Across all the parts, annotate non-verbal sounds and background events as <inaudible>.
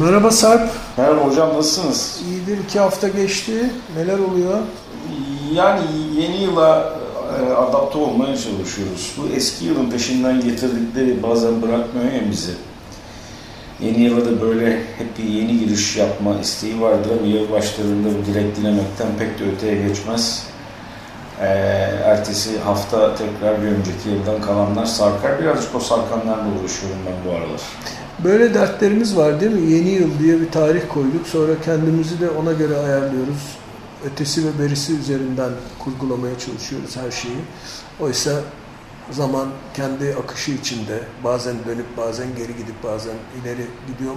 Merhaba Sarp. Merhaba hocam nasılsınız? İyidir iki hafta geçti. Neler oluyor? Yani yeni yıla e, adapte olmaya çalışıyoruz. Bu eski yılın peşinden getirdikleri bazen bırakmıyor ya bizi. Yeni yıla da böyle hep bir yeni giriş yapma isteği vardır ama yıl başlarında bu dilek dilemekten pek de öteye geçmez. E, ertesi hafta tekrar bir önceki yıldan kalanlar sarkar. Birazcık o sarkanlarla uğraşıyorum ben bu aralar. Böyle dertlerimiz var değil mi? Yeni yıl diye bir tarih koyduk. Sonra kendimizi de ona göre ayarlıyoruz. Ötesi ve berisi üzerinden kurgulamaya çalışıyoruz her şeyi. Oysa zaman kendi akışı içinde bazen dönüp bazen geri gidip bazen ileri gidiyor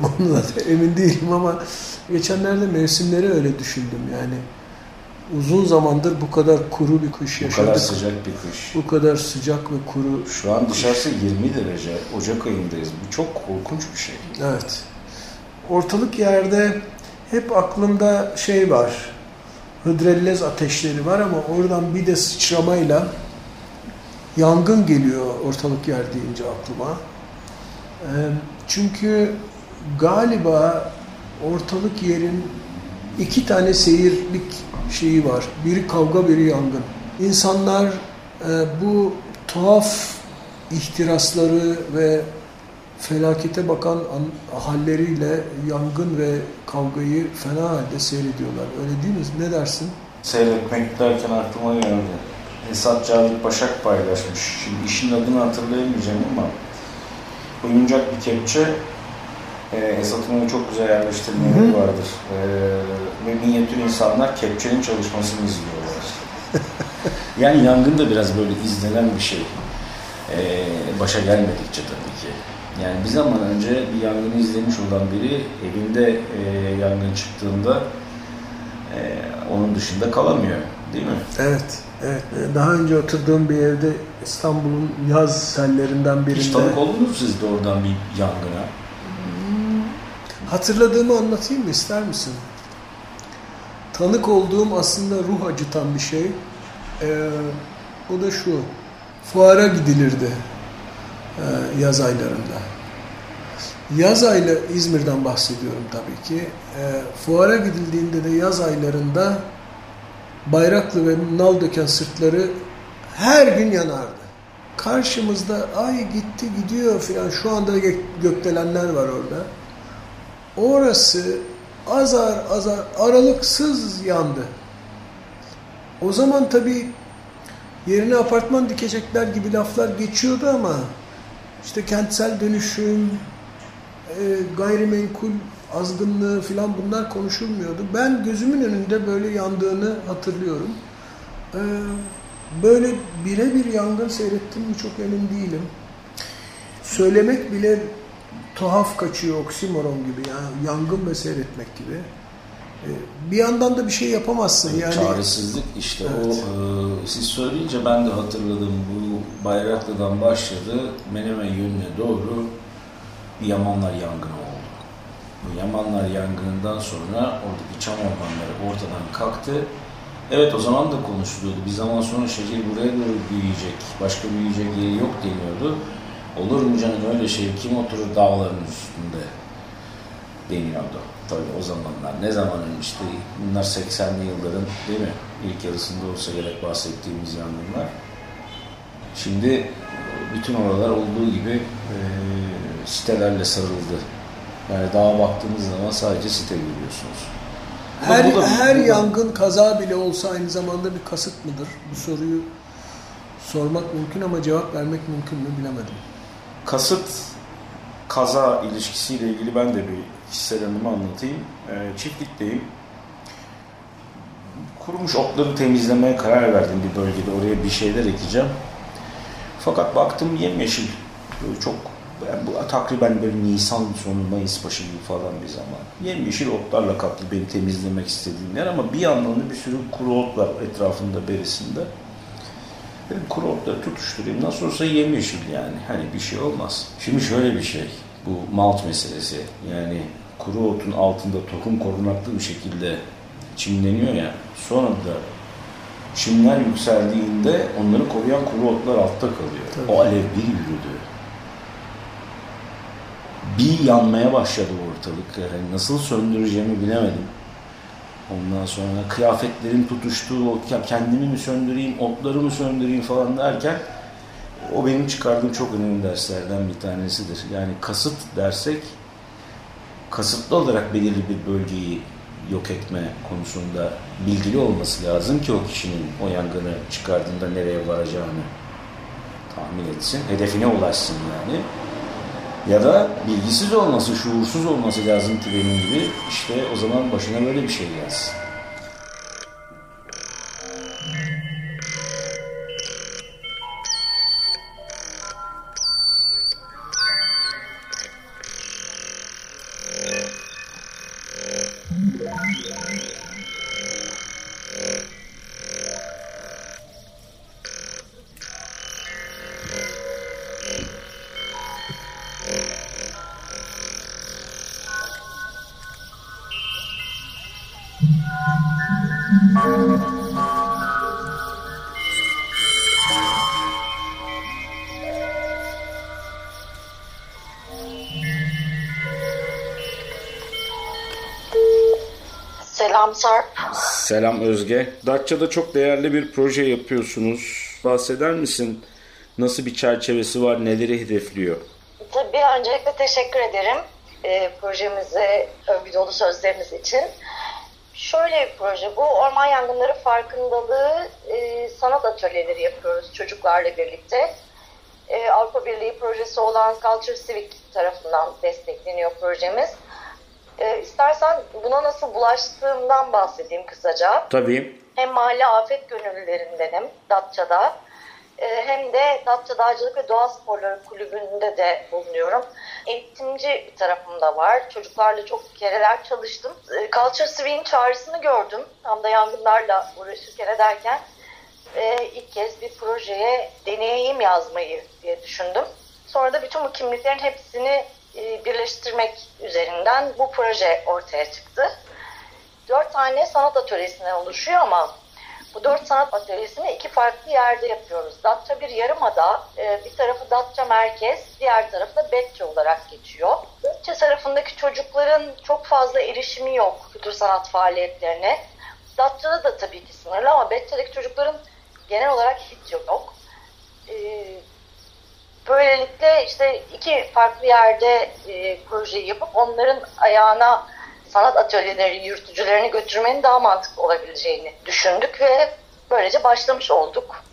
da <laughs> emin değilim ama geçenlerde mevsimleri öyle düşündüm yani. Uzun zamandır bu kadar kuru bir kış Bu yaşadık. kadar sıcak bir kış. Bu kadar sıcak ve kuru. Şu an dışarısı 20 derece. Ocak ayındayız. Bu çok korkunç bir şey. Evet. Ortalık yerde hep aklımda şey var. Hıdrellez ateşleri var ama oradan bir de sıçramayla yangın geliyor ortalık yer deyince aklıma. Ee, Çünkü galiba ortalık yerin iki tane seyirlik şeyi var. Biri kavga, biri yangın. İnsanlar e, bu tuhaf ihtirasları ve felakete bakan an- halleriyle yangın ve kavgayı fena halde seyrediyorlar. Öyle değil mi? Ne dersin? Seyretmek derken aklıma geldi. Esat Cavit Başak paylaşmış. Şimdi işin adını hatırlayamayacağım ama oyuncak bir kepçe e, Esat'ın onu çok güzel yerleştirmeleri vardır. E, ve minyatür insanlar kepçenin çalışmasını izliyorlar. <laughs> yani yangın da biraz böyle izlenen bir şey. E, başa gelmedikçe tabii ki. Yani bir zaman önce bir yangını izlemiş olan biri evinde e, yangın çıktığında e, onun dışında kalamıyor. Değil mi? Evet. Evet. Daha önce oturduğum bir evde İstanbul'un yaz sellerinden birinde Hiç tanık oldunuz siz de oradan bir yangına? Hatırladığımı anlatayım mı ister misin? Tanık olduğum aslında ruh acıtan bir şey. Ee, o da şu. Fuara gidilirdi e, yaz aylarında. Yaz aylı İzmir'den bahsediyorum tabii ki. E, fuara gidildiğinde de yaz aylarında bayraklı ve nal döken sırtları her gün yanardı. Karşımızda ay gitti gidiyor filan şu anda gö- gökdelenler var orada. Orası azar azar aralıksız yandı. O zaman tabii yerine apartman dikecekler gibi laflar geçiyordu ama işte kentsel dönüşüm, e, gayrimenkul azgınlığı filan bunlar konuşulmuyordu. Ben gözümün önünde böyle yandığını hatırlıyorum. E, böyle birebir yangın seyrettim mi çok emin değilim. Söylemek bile tuhaf kaçıyor oksimoron gibi yani yangın ve seyretmek gibi. E, bir yandan da bir şey yapamazsın yani. Çaresizlik işte Evet. o e, siz söyleyince ben de hatırladım bu Bayraklı'dan başladı Menemen yönüne doğru Yamanlar yangını oldu. Bu Yamanlar yangınından sonra oradaki çam ormanları ortadan kalktı. Evet o zaman da konuşuluyordu. Bir zaman sonra şehir buraya doğru büyüyecek. Başka büyüyecek yeri yok deniyordu. Olur mu canım öyle şey? Kim oturur dağların üstünde? deniyordu. Tabii o zamanlar. Ne zaman işte bunlar 80'li yılların değil mi? İlk yarısında olsa gerek bahsettiğimiz yangınlar. Şimdi bütün oralar olduğu gibi e, sitelerle sarıldı. Yani dağa baktığınız zaman sadece site görüyorsunuz. Her, bu da- her bu yangın kaza bile olsa aynı zamanda bir kasıt mıdır? Bu soruyu sormak mümkün ama cevap vermek mümkün mü bilemedim. Kasıt kaza ilişkisiyle ilgili ben de bir kişisel anlatayım. E, çiftlikteyim. Kurumuş otları temizlemeye karar verdim bir bölgede. Oraya bir şeyler ekeceğim. Fakat baktım yemyeşil. Böyle çok yani bu takriben böyle Nisan sonu Mayıs başı gibi falan bir zaman. Yemyeşil otlarla kaplı beni temizlemek istediğim yer ama bir yandan da bir sürü kuru ot etrafında berisinde. Dedim kuru otları tutuşturayım. Nasıl olsa yemyeşil yani. Hani bir şey olmaz. Şimdi şöyle bir şey. Bu malt meselesi. Yani kuru otun altında tohum korunaklı bir şekilde çimleniyor ya. Sonra da çimler yükseldiğinde onları koruyan kuru otlar altta kalıyor. Tabii. O alev bir yürüdü. Bir yanmaya başladı ortalık. Yani nasıl söndüreceğimi bilemedim. Ondan sonra kıyafetlerim tutuştu, kendimi mi söndüreyim, otları mı söndüreyim falan derken o benim çıkardığım çok önemli derslerden bir tanesidir. Yani kasıt dersek kasıtlı olarak belirli bir bölgeyi yok etme konusunda bilgili olması lazım ki o kişinin o yangını çıkardığında nereye varacağını tahmin etsin, hedefine ulaşsın yani. Ya da bilgisiz olması, şuursuz olması lazım benim gibi. İşte o zaman başına böyle bir şey gelsin. Selam Sarp. Selam Özge. Datça'da çok değerli bir proje yapıyorsunuz. Bahseder misin? Nasıl bir çerçevesi var, neleri hedefliyor? Tabii öncelikle teşekkür ederim e, projemize övgü dolu sözleriniz için. Şöyle bir proje bu orman yangınları farkındalığı e, sanat atölyeleri yapıyoruz çocuklarla birlikte. E, Avrupa Birliği projesi olan Culture Civic tarafından destekleniyor projemiz. E, istersen buna nasıl bulaştığımdan bahsedeyim kısaca. Tabii. Hem mahalle afet gönüllülerindenim Datça'da. Ee, hem de Datça Dağcılık ve Doğa Sporları Kulübü'nde de bulunuyorum. Eğitimci bir tarafım da var. Çocuklarla çok kereler çalıştım. Ee, Culture Civic'in çağrısını gördüm. Tam da yangınlarla uğraşırken ederken e, ilk kez bir projeye deneyim yazmayı diye düşündüm. Sonra da bütün bu kimliklerin hepsini e, birleştirmek üzerinden bu proje ortaya çıktı. Dört tane sanat atölyesinden oluşuyor ama bu dört sanat atölyesini iki farklı yerde yapıyoruz. Datça bir yarımada, e, bir tarafı Datça merkez, diğer tarafı da Betçe olarak geçiyor. Betçe tarafındaki çocukların çok fazla erişimi yok kültür sanat faaliyetlerine. Datça'da da tabii ki sınırlı ama Betçe'deki çocukların genel olarak hiç yok. E, Böylelikle işte iki farklı yerde e, projeyi yapıp onların ayağına sanat atölyeleri, yürütücülerini götürmenin daha mantıklı olabileceğini düşündük ve böylece başlamış olduk.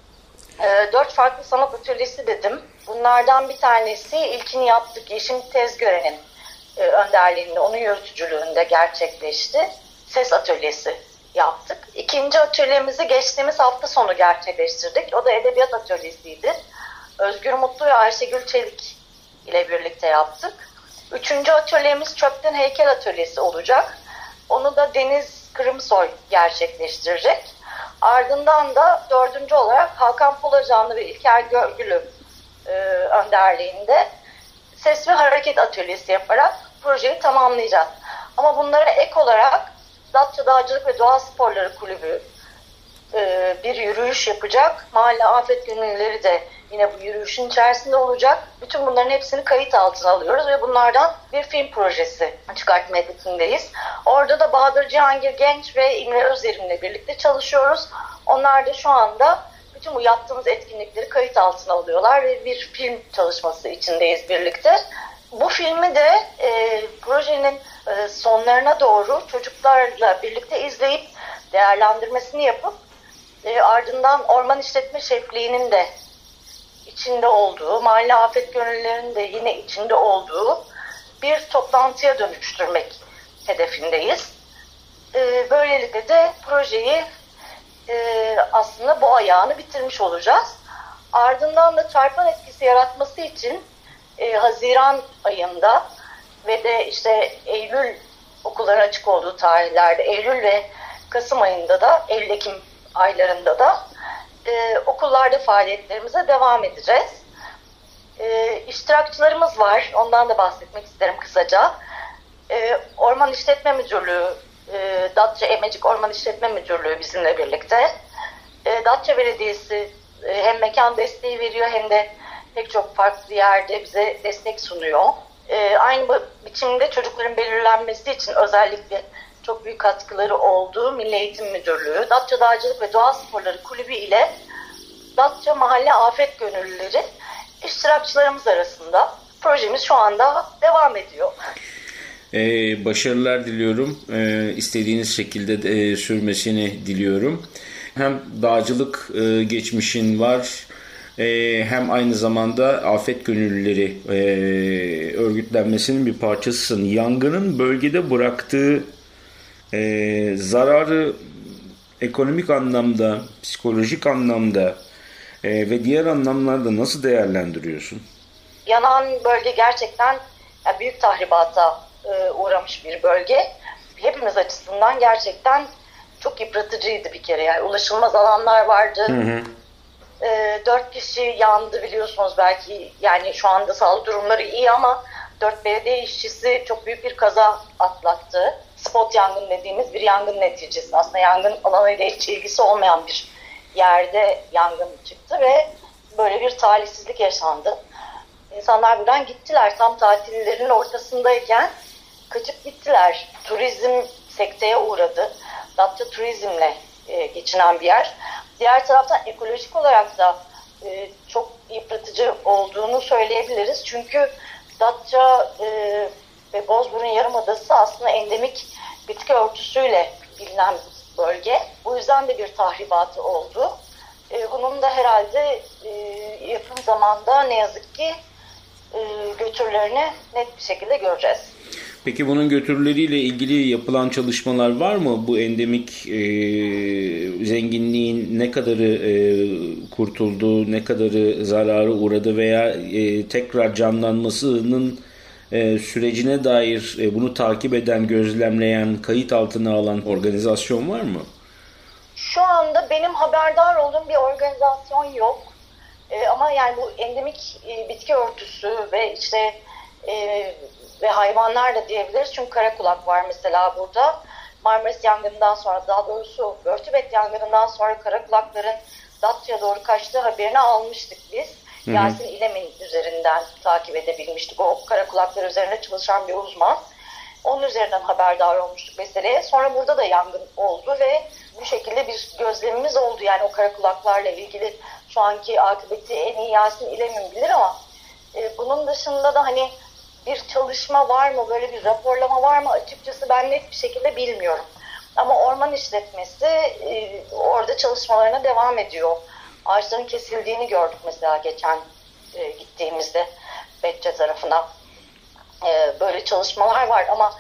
E, dört farklı sanat atölyesi dedim. Bunlardan bir tanesi ilkini yaptık Yeşim Tezgören'in e, önderliğinde, onun yürütücülüğünde gerçekleşti. Ses atölyesi yaptık. İkinci atölyemizi geçtiğimiz hafta sonu gerçekleştirdik. O da edebiyat atölyesiydi. Özgür Mutlu ve Ayşegül Çelik ile birlikte yaptık. Üçüncü atölyemiz Çöpten Heykel Atölyesi olacak. Onu da Deniz Kırımsoy gerçekleştirecek. Ardından da dördüncü olarak Hakan Polacanlı ve İlker Görgülü e, önderliğinde ses ve hareket atölyesi yaparak projeyi tamamlayacağız. Ama bunlara ek olarak Datça Dağcılık ve Doğa Sporları Kulübü e, bir yürüyüş yapacak. Mahalle afet gönüllüleri de yine bu yürüyüşün içerisinde olacak. Bütün bunların hepsini kayıt altına alıyoruz ve bunlardan bir film projesi çıkartma hedefindeyiz. Orada da Bahadır Cihangir Genç ve İmre Özlerim'le birlikte çalışıyoruz. Onlar da şu anda bütün bu yaptığımız etkinlikleri kayıt altına alıyorlar ve bir film çalışması içindeyiz birlikte. Bu filmi de e, projenin e, sonlarına doğru çocuklarla birlikte izleyip değerlendirmesini yapıp e, ardından orman işletme şefliğinin de içinde olduğu, mahalle afet gönüllerinin de yine içinde olduğu bir toplantıya dönüştürmek hedefindeyiz. E, böylelikle de projeyi e, aslında bu ayağını bitirmiş olacağız. Ardından da çarpan etkisi yaratması için e, Haziran ayında ve de işte Eylül okulların açık olduğu tarihlerde Eylül ve Kasım ayında da Eylül-Ekim aylarında da e, okullarda faaliyetlerimize devam edeceğiz. E, iştirakçılarımız var. Ondan da bahsetmek isterim kısaca. E, Orman İşletme Müdürlüğü, e, Datça Emecik Orman İşletme Müdürlüğü bizimle birlikte. E, Datça Belediyesi e, hem mekan desteği veriyor hem de pek çok farklı yerde bize destek sunuyor. E, aynı biçimde çocukların belirlenmesi için özellikle çok büyük katkıları olduğu Milli Eğitim Müdürlüğü, Datça Dağcılık ve Doğa Sporları Kulübü ile Datça Mahalle Afet Gönüllüleri iştirakçılarımız arasında projemiz şu anda devam ediyor. Ee, başarılar diliyorum. Ee, istediğiniz şekilde de, e, sürmesini diliyorum. Hem dağcılık e, geçmişin var e, hem aynı zamanda afet gönüllüleri e, örgütlenmesinin bir parçasısın. Yangının bölgede bıraktığı e, zararı ekonomik anlamda, psikolojik anlamda e, ve diğer anlamlarda nasıl değerlendiriyorsun? Yanan bölge gerçekten yani büyük tahribata e, uğramış bir bölge. Hepimiz açısından gerçekten çok yıpratıcıydı bir kere. Yani ulaşılmaz alanlar vardı. Hı hı. E, dört kişi yandı biliyorsunuz belki. Yani şu anda sağlık durumları iyi ama dört belediye işçisi çok büyük bir kaza atlattı. Spot yangın dediğimiz bir yangın neticesi. Aslında yangın alanıyla hiç ilgisi olmayan bir yerde yangın çıktı ve böyle bir talihsizlik yaşandı. İnsanlar buradan gittiler tam tatillerin ortasındayken kaçıp gittiler. Turizm sekteye uğradı. Datça turizmle e, geçinen bir yer. Diğer taraftan ekolojik olarak da e, çok yıpratıcı olduğunu söyleyebiliriz. Çünkü Datça e, ve Bozburun Yarımadası aslında endemik bitki örtüsüyle bilinen bölge. Bu yüzden de bir tahribatı oldu. E, bunun da herhalde e, yakın zamanda ne yazık ki e, götürlerini net bir şekilde göreceğiz. Peki bunun götürüleriyle ilgili yapılan çalışmalar var mı? Bu endemik e, zenginliğin ne kadarı e, kurtuldu, ne kadarı zararı uğradı veya e, tekrar canlanmasının e, sürecine dair e, bunu takip eden, gözlemleyen, kayıt altına alan organizasyon var mı? Şu anda benim haberdar olduğum bir organizasyon yok. E, ama yani bu endemik e, bitki örtüsü ve işte e, ve hayvanlar da diyebiliriz. Çünkü kara kulak var mesela burada. Marmaris yangından sonra daha doğrusu Börtübet yangından sonra kara kulakların Datça'ya doğru kaçtığı haberini almıştık biz. Hı hı. Yasin İlem'in üzerinden takip edebilmiştik. O kara kulaklar üzerinde çalışan bir uzman. Onun üzerinden haberdar olmuştuk meseleye. Sonra burada da yangın oldu ve bu şekilde bir gözlemimiz oldu. Yani o kara kulaklarla ilgili şu anki akıbeti en iyi Yasin İlem'in bilir ama e, bunun dışında da hani bir çalışma var mı, böyle bir raporlama var mı açıkçası ben net bir şekilde bilmiyorum. Ama orman işletmesi e, orada çalışmalarına devam ediyor. Ağaçların kesildiğini gördük mesela geçen e, gittiğimizde Betçe tarafına. E, böyle çalışmalar var ama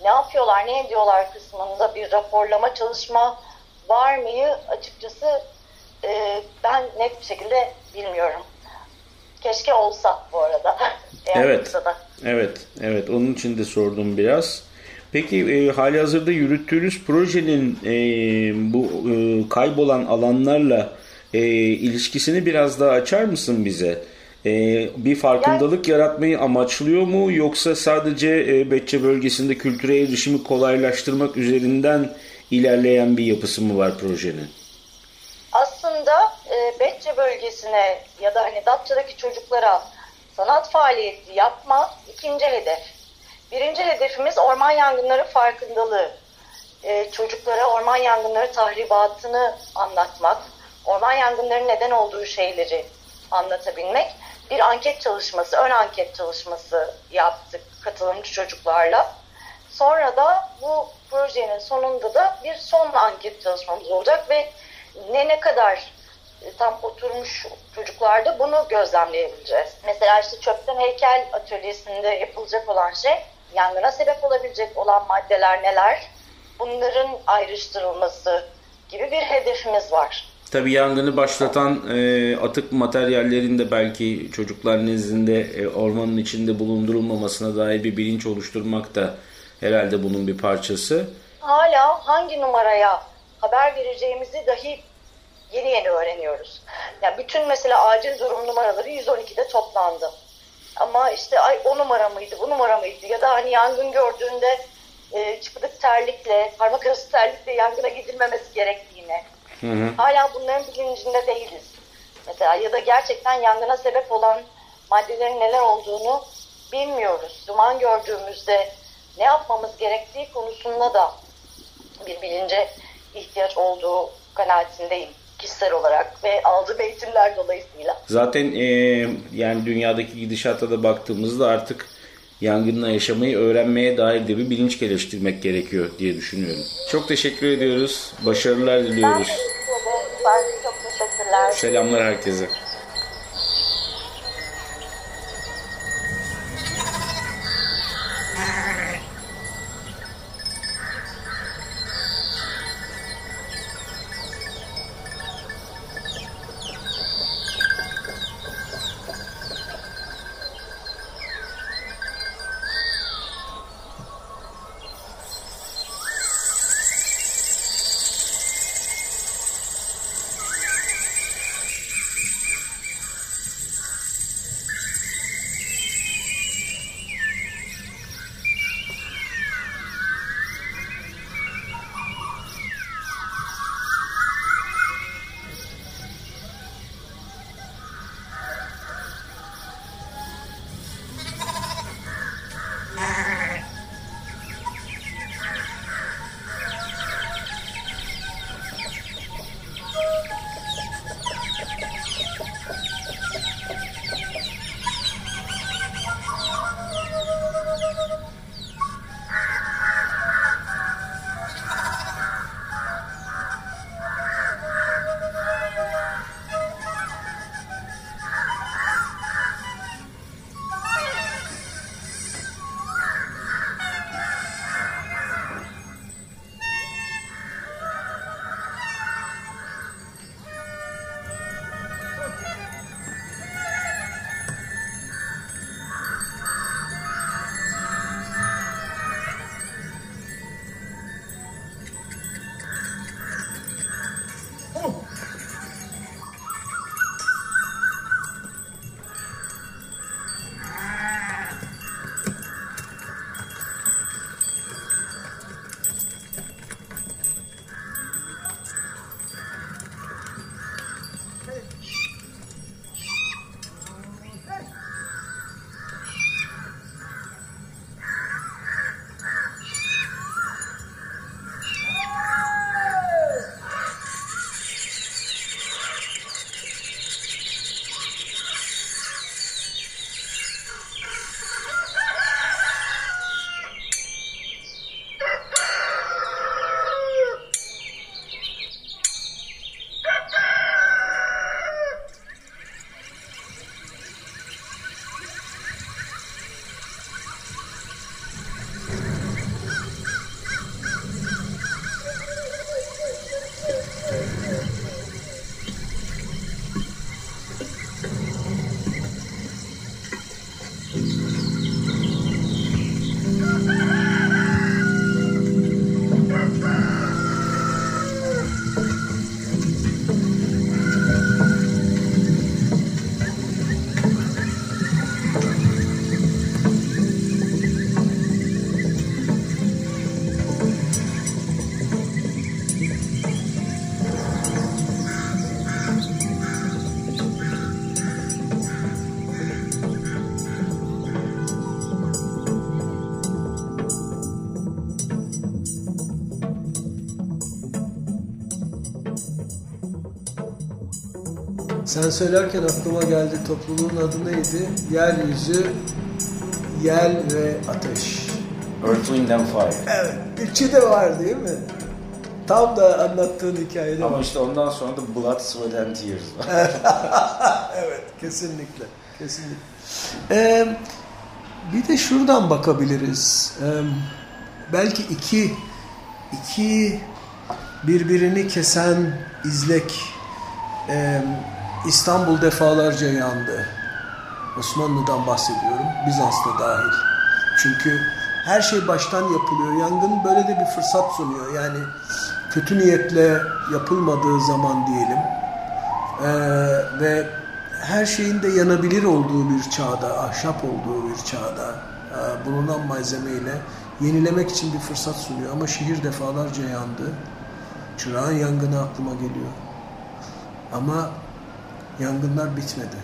ne yapıyorlar, ne ediyorlar kısmında bir raporlama çalışma var mıyı açıkçası ben net bir şekilde bilmiyorum. Keşke olsa bu arada. <laughs> evet. Evet, evet. Onun için de sordum biraz. Peki e, hali hazırda yürüttüğünüz projenin e, bu e, kaybolan alanlarla e, ilişkisini biraz daha açar mısın bize? E, bir farkındalık yani, yaratmayı amaçlıyor mu yoksa sadece e, Betçe bölgesinde kültüre erişimi kolaylaştırmak üzerinden ilerleyen bir yapısı mı var projenin? E, Betçe bölgesine ya da hani Datça'daki çocuklara sanat faaliyeti yapma ikinci hedef. Birinci hedefimiz orman yangınları farkındalığı. Ee, çocuklara orman yangınları tahribatını anlatmak, orman yangınları neden olduğu şeyleri anlatabilmek. Bir anket çalışması, ön anket çalışması yaptık katılımcı çocuklarla. Sonra da bu projenin sonunda da bir son anket çalışmamız olacak ve ne ne kadar e, tam oturmuş çocuklarda bunu gözlemleyebileceğiz. Mesela işte çöpten heykel atölyesinde yapılacak olan şey yangına sebep olabilecek olan maddeler neler? Bunların ayrıştırılması gibi bir hedefimiz var. Tabii yangını başlatan e, atık materyallerin de belki çocuklar nezdinde e, ormanın içinde bulundurulmamasına dair bir bilinç oluşturmak da herhalde bunun bir parçası. Hala hangi numaraya haber vereceğimizi dahi yeni yeni öğreniyoruz. Yani bütün mesela acil durum numaraları 112'de toplandı. Ama işte ay o numara mıydı, bu numara mıydı ya da hani yangın gördüğünde e, çıpıdık terlikle, parmak arası terlikle yangına gidilmemesi gerektiğini. Hı hı. Hala bunların bilincinde değiliz. Mesela ya da gerçekten yangına sebep olan maddelerin neler olduğunu bilmiyoruz. Duman gördüğümüzde ne yapmamız gerektiği konusunda da bir bilince ihtiyaç olduğu kanaatindeyim kişisel olarak ve aldığım eğitimler dolayısıyla. Zaten e, yani dünyadaki gidişata da baktığımızda artık yangınla yaşamayı öğrenmeye dair de bir bilinç geliştirmek gerekiyor diye düşünüyorum. Çok teşekkür ediyoruz. Başarılar Ben diliyoruz. ederim. Ben çok teşekkürler. Selamlar herkese. Sen söylerken aklıma geldi topluluğun adı neydi? Yeryüzü, yel ve ateş. Earth, Wind and Fire. Evet, üçü de var değil mi? Tam da anlattığın hikayede Ama var. işte ondan sonra da Blood, Sweat and Tears var. <laughs> evet, kesinlikle. Kesinlikle. Ee, bir de şuradan bakabiliriz. Ee, belki iki iki birbirini kesen izlek ee, İstanbul defalarca yandı. Osmanlı'dan bahsediyorum. Bizans'ta dahil. Çünkü her şey baştan yapılıyor. Yangın böyle de bir fırsat sunuyor. Yani kötü niyetle yapılmadığı zaman diyelim. Ee, ve her şeyin de yanabilir olduğu bir çağda, ahşap olduğu bir çağda e, bulunan malzemeyle yenilemek için bir fırsat sunuyor. Ama şehir defalarca yandı. Çırağın yangını aklıma geliyor. Ama yangınlar bitmedi.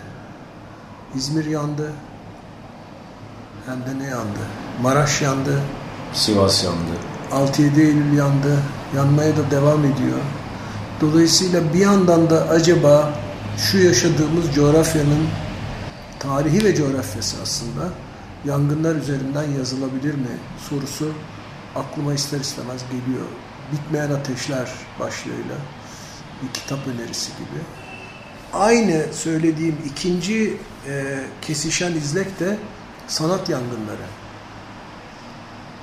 İzmir yandı. Hem de ne yandı? Maraş yandı. Sivas yandı. 6-7 Eylül yandı. Yanmaya da devam ediyor. Dolayısıyla bir yandan da acaba şu yaşadığımız coğrafyanın tarihi ve coğrafyası aslında yangınlar üzerinden yazılabilir mi sorusu aklıma ister istemez geliyor. Bitmeyen Ateşler başlığıyla bir kitap önerisi gibi. Aynı söylediğim ikinci e, kesişen izlek de sanat yangınları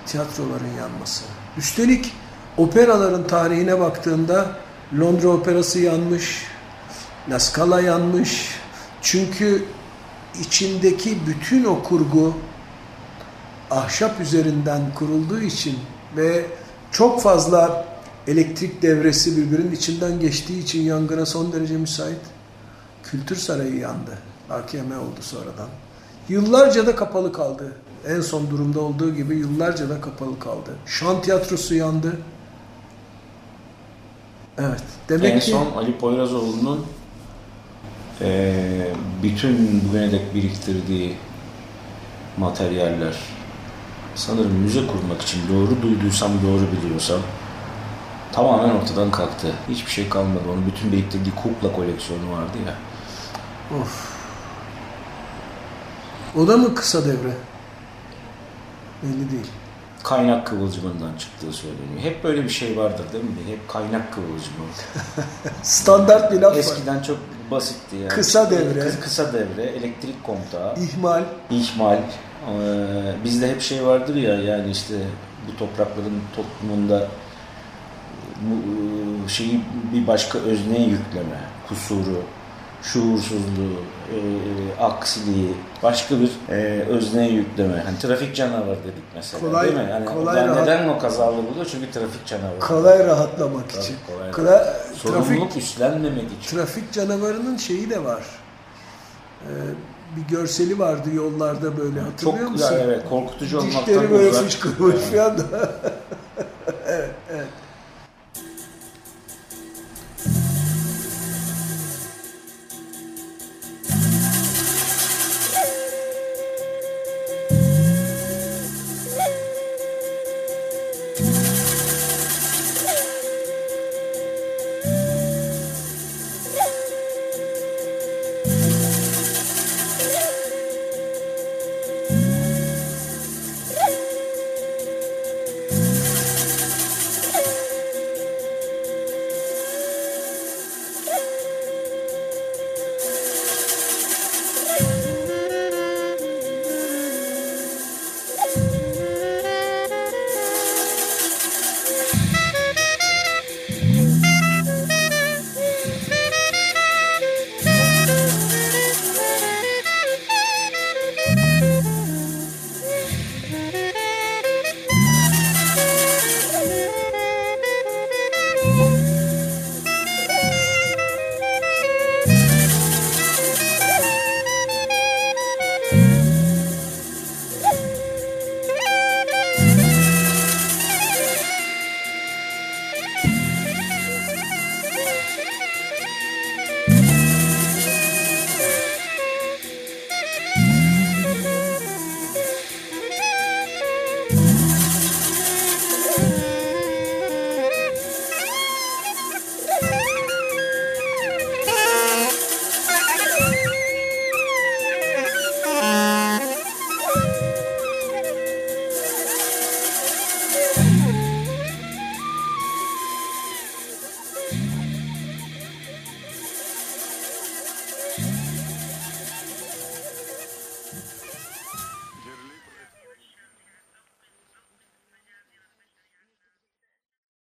tiyatroların yanması. Üstelik operaların tarihine baktığında Londra Operası yanmış, La Scala yanmış. Çünkü içindeki bütün o kurgu ahşap üzerinden kurulduğu için ve çok fazla elektrik devresi birbirinin içinden geçtiği için yangına son derece müsait. Kültür Sarayı yandı. AKM oldu sonradan. Yıllarca da kapalı kaldı. En son durumda olduğu gibi yıllarca da kapalı kaldı. Şan tiyatrosu yandı. Evet. Demek en ki son Ali Poyrazoğlu'nun eee bütün bugüne dek biriktirdiği materyaller sanırım müze kurmak için doğru duyduysam, doğru biliyorsam tamamen ortadan kalktı. Hiçbir şey kalmadı. Onun bütün biriktirdiği kukla koleksiyonu vardı ya. Of. O da mı kısa devre? Belli değil. Kaynak kıvılcımından çıktığı söyleniyor. Hep böyle bir şey vardır değil mi? Hep kaynak kıvılcımı. <laughs> Standart bir laf var. Eskiden çok basitti yani. Kısa devre. Kısa, kısa devre, elektrik kontağı. İhmal. İhmal. Ee, bizde hep şey vardır ya yani işte bu toprakların toplumunda bu e, şeyi bir başka özneye yükleme, kusuru, şuursuzluğu, e, aksiliği başka bir e, özneye yükleme. Hani trafik canavarı dedik mesela Kolay- değil mi? Yani kolay rahat- neden o kazalı buluyor? Çünkü trafik canavarı. Kolay rahatlamak Tabii, için. kolay Kla- Sorumluluk trafik, üstlenmemek için. trafik canavarının şeyi de var. Ee, bir görseli vardı yollarda böyle hatırlıyor Çok musun? evet korkutucu olmaktan böyle uzak. fışkırmış Evet. falan da. <laughs>